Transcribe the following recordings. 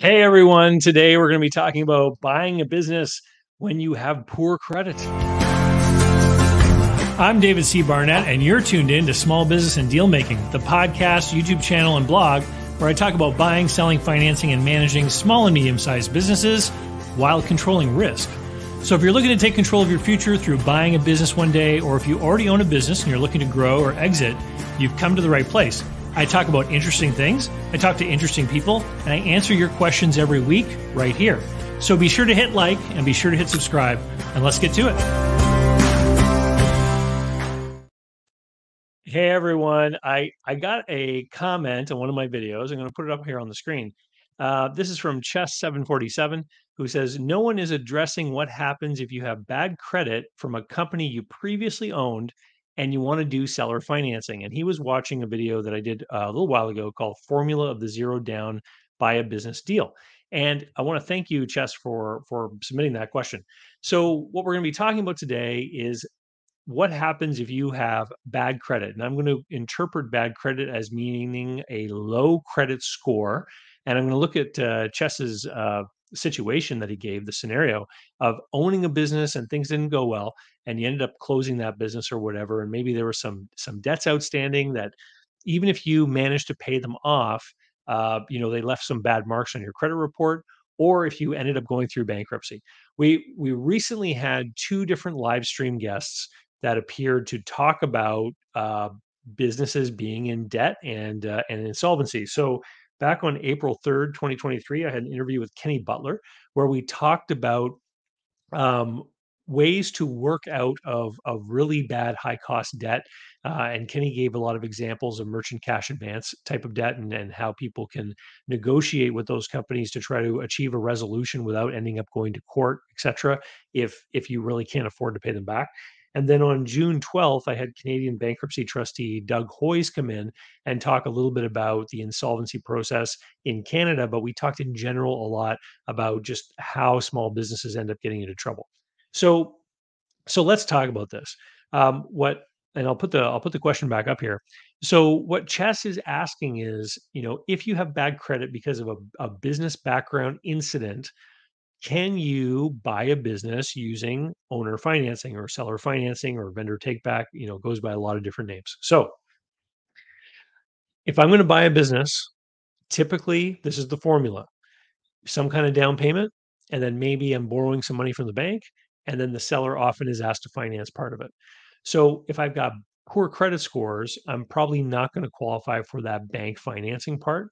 Hey everyone, today we're going to be talking about buying a business when you have poor credit. I'm David C. Barnett, and you're tuned in to Small Business and Deal Making, the podcast, YouTube channel, and blog where I talk about buying, selling, financing, and managing small and medium sized businesses while controlling risk. So, if you're looking to take control of your future through buying a business one day, or if you already own a business and you're looking to grow or exit, you've come to the right place. I talk about interesting things, I talk to interesting people, and I answer your questions every week right here. So be sure to hit like and be sure to hit subscribe, and let's get to it. Hey everyone, I, I got a comment on one of my videos. I'm going to put it up here on the screen. Uh, this is from Chess747, who says, No one is addressing what happens if you have bad credit from a company you previously owned and you want to do seller financing. And he was watching a video that I did uh, a little while ago called Formula of the Zero Down Buy a Business Deal. And I want to thank you, Chess, for for submitting that question. So what we're going to be talking about today is what happens if you have bad credit. And I'm going to interpret bad credit as meaning a low credit score. And I'm going to look at uh, Chess's uh, situation that he gave, the scenario of owning a business and things didn't go well, and you ended up closing that business or whatever, and maybe there were some some debts outstanding that even if you managed to pay them off, uh, you know they left some bad marks on your credit report, or if you ended up going through bankruptcy. We we recently had two different live stream guests that appeared to talk about uh, businesses being in debt and uh, and insolvency. So back on April 3rd, 2023, I had an interview with Kenny Butler where we talked about um, ways to work out of, of really bad high cost debt. Uh, and Kenny gave a lot of examples of merchant cash advance type of debt and, and how people can negotiate with those companies to try to achieve a resolution without ending up going to court, et cetera, if if you really can't afford to pay them back. And then on June 12th, I had Canadian bankruptcy trustee Doug Hoyes come in and talk a little bit about the insolvency process in Canada. But we talked in general a lot about just how small businesses end up getting into trouble. So, so let's talk about this. Um, what, and I'll put the I'll put the question back up here. So, what Chess is asking is, you know, if you have bad credit because of a, a business background incident, can you buy a business using owner financing or seller financing or vendor take back? You know, goes by a lot of different names. So, if I'm going to buy a business, typically this is the formula some kind of down payment, and then maybe I'm borrowing some money from the bank, and then the seller often is asked to finance part of it. So, if I've got poor credit scores, I'm probably not going to qualify for that bank financing part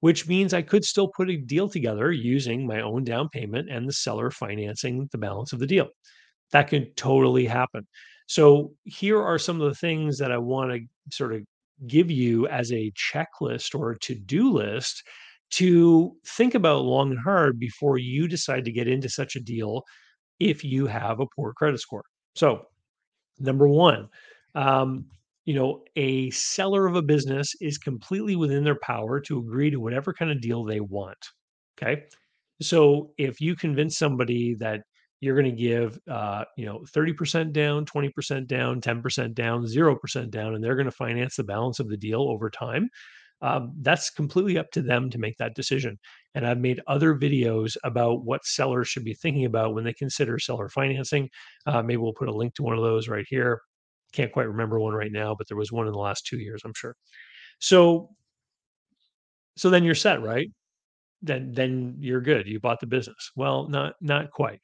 which means I could still put a deal together using my own down payment and the seller financing the balance of the deal. That could totally happen. So, here are some of the things that I want to sort of give you as a checklist or to do list to think about long and hard before you decide to get into such a deal if you have a poor credit score. So, number one, um, you know, a seller of a business is completely within their power to agree to whatever kind of deal they want. Okay. So if you convince somebody that you're going to give, uh, you know, 30% down, 20% down, 10% down, 0% down, and they're going to finance the balance of the deal over time, um, that's completely up to them to make that decision. And I've made other videos about what sellers should be thinking about when they consider seller financing. Uh, maybe we'll put a link to one of those right here can't quite remember one right now, but there was one in the last two years, I'm sure. So, so then you're set, right? Then, then you're good. You bought the business. Well, not not quite.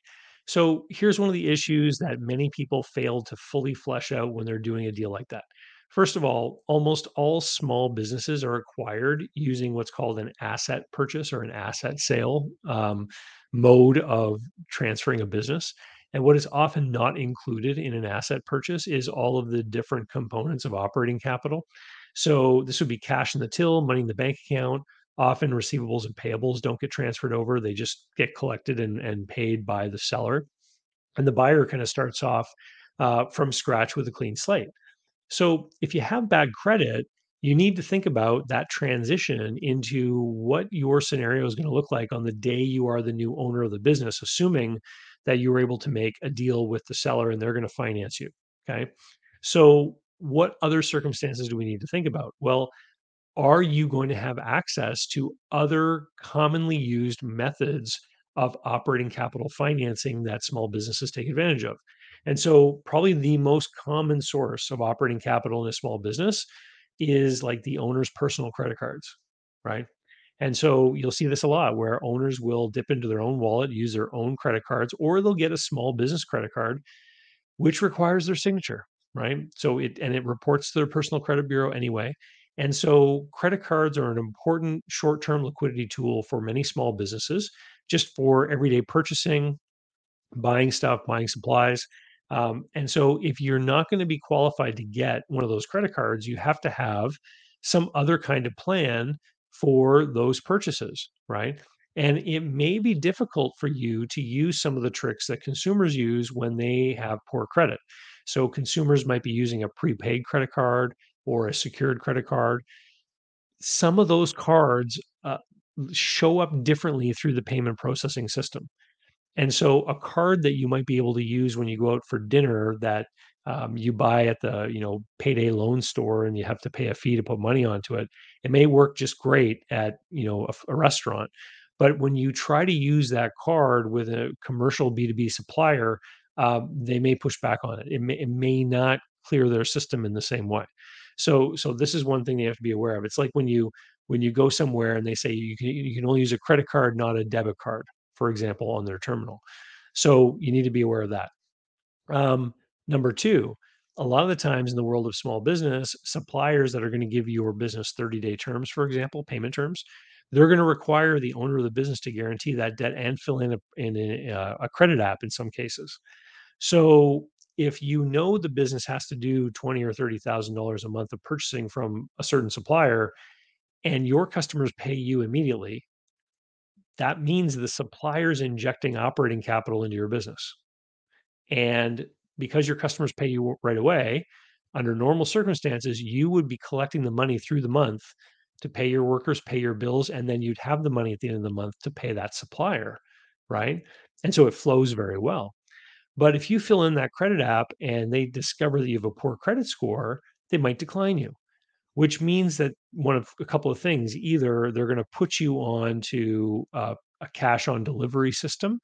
So here's one of the issues that many people fail to fully flesh out when they're doing a deal like that. First of all, almost all small businesses are acquired using what's called an asset purchase or an asset sale um, mode of transferring a business. And what is often not included in an asset purchase is all of the different components of operating capital. So this would be cash in the till, money in the bank account. Often receivables and payables don't get transferred over, they just get collected and, and paid by the seller. And the buyer kind of starts off uh, from scratch with a clean slate. So if you have bad credit, you need to think about that transition into what your scenario is going to look like on the day you are the new owner of the business, assuming that you were able to make a deal with the seller and they're going to finance you. Okay. So, what other circumstances do we need to think about? Well, are you going to have access to other commonly used methods of operating capital financing that small businesses take advantage of? And so, probably the most common source of operating capital in a small business is like the owner's personal credit cards, right? And so you'll see this a lot where owners will dip into their own wallet, use their own credit cards, or they'll get a small business credit card which requires their signature, right? So it and it reports to their personal credit bureau anyway. And so credit cards are an important short-term liquidity tool for many small businesses, just for everyday purchasing, buying stuff, buying supplies. Um, and so if you're not going to be qualified to get one of those credit cards, you have to have some other kind of plan for those purchases, right? And it may be difficult for you to use some of the tricks that consumers use when they have poor credit. So consumers might be using a prepaid credit card or a secured credit card. Some of those cards uh, show up differently through the payment processing system. And so a card that you might be able to use when you go out for dinner that um, you buy at the you know payday loan store and you have to pay a fee to put money onto it, it may work just great at you know a, a restaurant. But when you try to use that card with a commercial B2B supplier, um, they may push back on it. It may, it may not clear their system in the same way. So so this is one thing they have to be aware of. It's like when you when you go somewhere and they say you can you can only use a credit card, not a debit card for example, on their terminal. So you need to be aware of that. Um, number two, a lot of the times in the world of small business, suppliers that are going to give your business 30 day terms, for example, payment terms, they're going to require the owner of the business to guarantee that debt and fill in a, in a, uh, a credit app in some cases. So if you know the business has to do twenty or thirty thousand dollars a month of purchasing from a certain supplier, and your customers pay you immediately, that means the supplier's injecting operating capital into your business. And because your customers pay you right away, under normal circumstances, you would be collecting the money through the month to pay your workers, pay your bills, and then you'd have the money at the end of the month to pay that supplier, right? And so it flows very well. But if you fill in that credit app and they discover that you have a poor credit score, they might decline you which means that one of a couple of things either they're going to put you on to uh, a cash on delivery system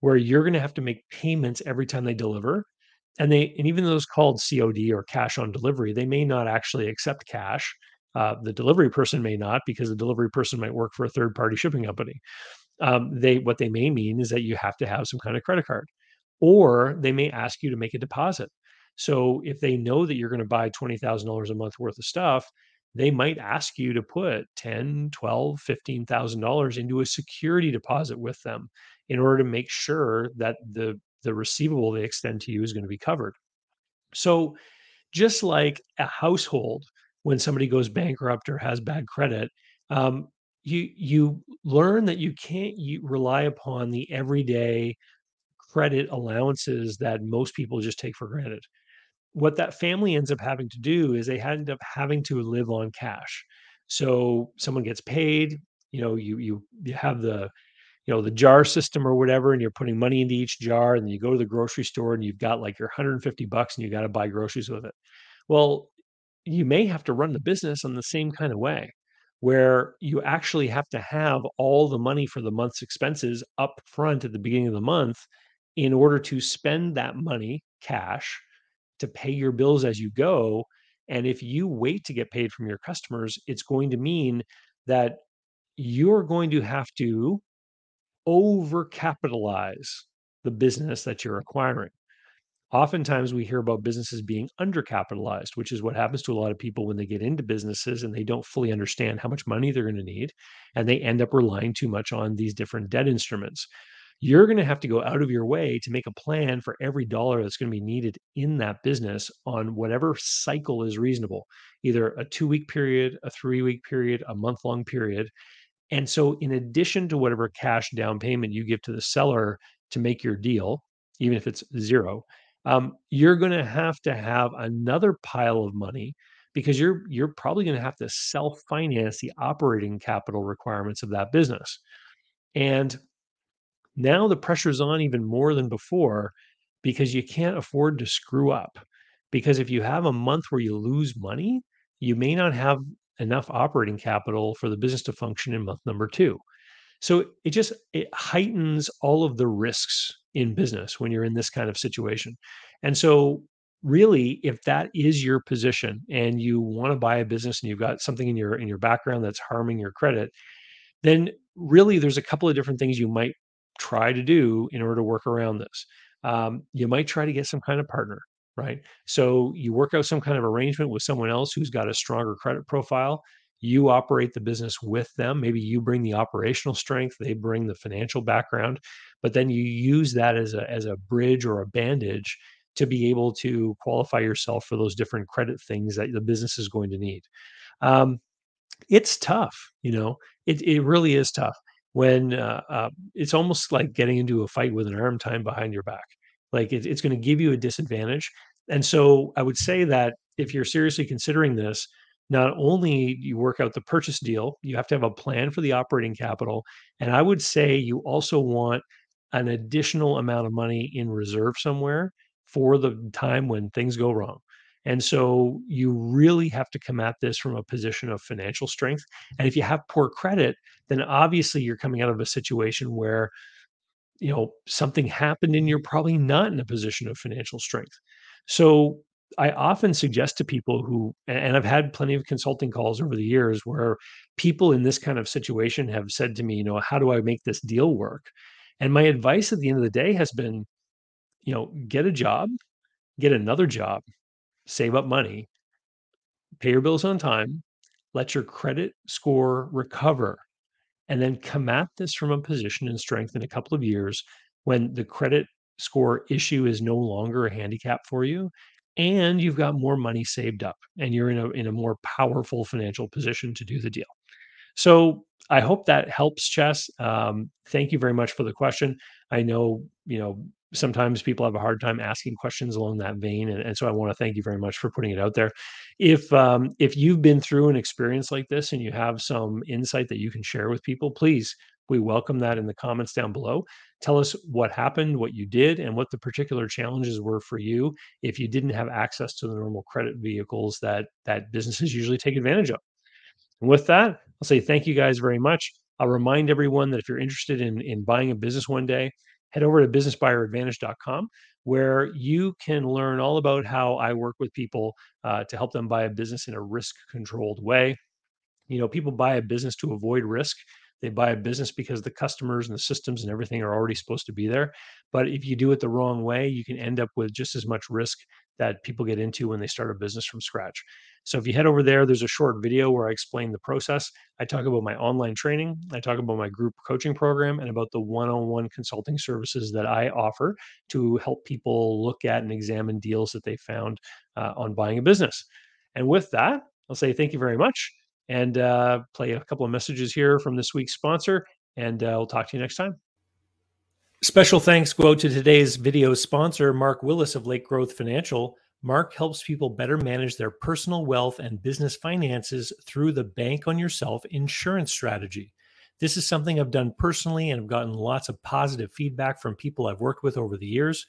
where you're going to have to make payments every time they deliver and they and even those called cod or cash on delivery they may not actually accept cash. Uh, the delivery person may not because the delivery person might work for a third party shipping company. Um, they what they may mean is that you have to have some kind of credit card or they may ask you to make a deposit. So if they know that you're going to buy $20,000 a month worth of stuff, they might ask you to put 10, 12, $15,000 into a security deposit with them in order to make sure that the the receivable they extend to you is going to be covered. So just like a household when somebody goes bankrupt or has bad credit, um, you you learn that you can't you rely upon the everyday credit allowances that most people just take for granted what that family ends up having to do is they end up having to live on cash. So someone gets paid, you know, you you you have the you know the jar system or whatever, and you're putting money into each jar, and you go to the grocery store and you've got like your 150 bucks, and you got to buy groceries with it. Well, you may have to run the business on the same kind of way, where you actually have to have all the money for the month's expenses up front at the beginning of the month in order to spend that money cash to pay your bills as you go. And if you wait to get paid from your customers, it's going to mean that you're going to have to overcapitalize the business that you're acquiring. Oftentimes, we hear about businesses being undercapitalized, which is what happens to a lot of people when they get into businesses and they don't fully understand how much money they're going to need. And they end up relying too much on these different debt instruments you're going to have to go out of your way to make a plan for every dollar that's going to be needed in that business on whatever cycle is reasonable, either a two week period, a three week period, a month long period. And so, in addition to whatever cash down payment you give to the seller to make your deal, even if it's zero, um, you're going to have to have another pile of money because you're you're probably going to have to self finance the operating capital requirements of that business. And now the pressure's on even more than before because you can't afford to screw up. Because if you have a month where you lose money, you may not have enough operating capital for the business to function in month number two. So it just it heightens all of the risks in business when you're in this kind of situation. And so really if that is your position and you want to buy a business and you've got something in your in your background that's harming your credit, then really there's a couple of different things you might try to do in order to work around this. Um, you might try to get some kind of partner, right? So you work out some kind of arrangement with someone else who's got a stronger credit profile. You operate the business with them. Maybe you bring the operational strength, they bring the financial background, but then you use that as a as a bridge or a bandage to be able to qualify yourself for those different credit things that the business is going to need. Um, it's tough, you know. It it really is tough when uh, uh, it's almost like getting into a fight with an arm tied behind your back. Like it, it's going to give you a disadvantage. And so I would say that if you're seriously considering this, not only you work out the purchase deal, you have to have a plan for the operating capital. And I would say you also want an additional amount of money in reserve somewhere for the time when things go wrong. And so you really have to come at this from a position of financial strength. And if you have poor credit, then obviously you're coming out of a situation where you know something happened and you're probably not in a position of financial strength. So I often suggest to people who, and I've had plenty of consulting calls over the years where people in this kind of situation have said to me, you know, how do I make this deal work? And my advice at the end of the day has been, you know, get a job, get another job, save up money, pay your bills on time, let your credit score recover, and then come at this from a position and strength in a couple of years when the credit score issue is no longer a handicap for you and you've got more money saved up and you're in a in a more powerful financial position to do the deal. So I hope that helps, Chess. Um, thank you very much for the question. I know you know sometimes people have a hard time asking questions along that vein and, and so i want to thank you very much for putting it out there. If um, if you've been through an experience like this and you have some insight that you can share with people please we welcome that in the comments down below. Tell us what happened what you did and what the particular challenges were for you if you didn't have access to the normal credit vehicles that that businesses usually take advantage of. And with that i'll say thank you guys very much. I'll remind everyone that if you're interested in in buying a business one day head over to businessbuyeradvantage.com where you can learn all about how I work with people uh, to help them buy a business in a risk controlled way. You know, people buy a business to avoid risk. They buy a business because the customers and the systems and everything are already supposed to be there. But if you do it the wrong way, you can end up with just as much risk that people get into when they start a business from scratch. So if you head over there, there's a short video where I explain the process. I talk about my online training, I talk about my group coaching program, and about the one on one consulting services that I offer to help people look at and examine deals that they found uh, on buying a business. And with that, I'll say thank you very much and uh, play a couple of messages here from this week's sponsor. And uh, we'll talk to you next time. Special thanks go to today's video sponsor, Mark Willis of Lake Growth Financial. Mark helps people better manage their personal wealth and business finances through the Bank on Yourself insurance strategy. This is something I've done personally and I've gotten lots of positive feedback from people I've worked with over the years.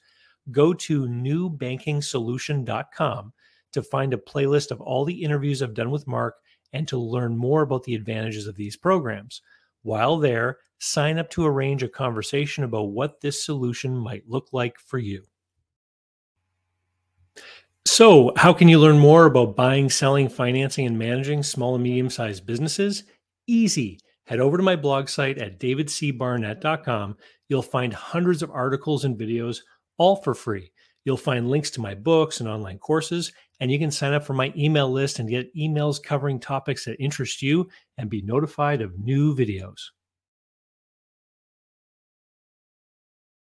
Go to newbankingsolution.com to find a playlist of all the interviews I've done with Mark and to learn more about the advantages of these programs. While there, sign up to arrange a conversation about what this solution might look like for you. So, how can you learn more about buying, selling, financing, and managing small and medium sized businesses? Easy. Head over to my blog site at davidcbarnett.com. You'll find hundreds of articles and videos, all for free. You'll find links to my books and online courses, and you can sign up for my email list and get emails covering topics that interest you and be notified of new videos.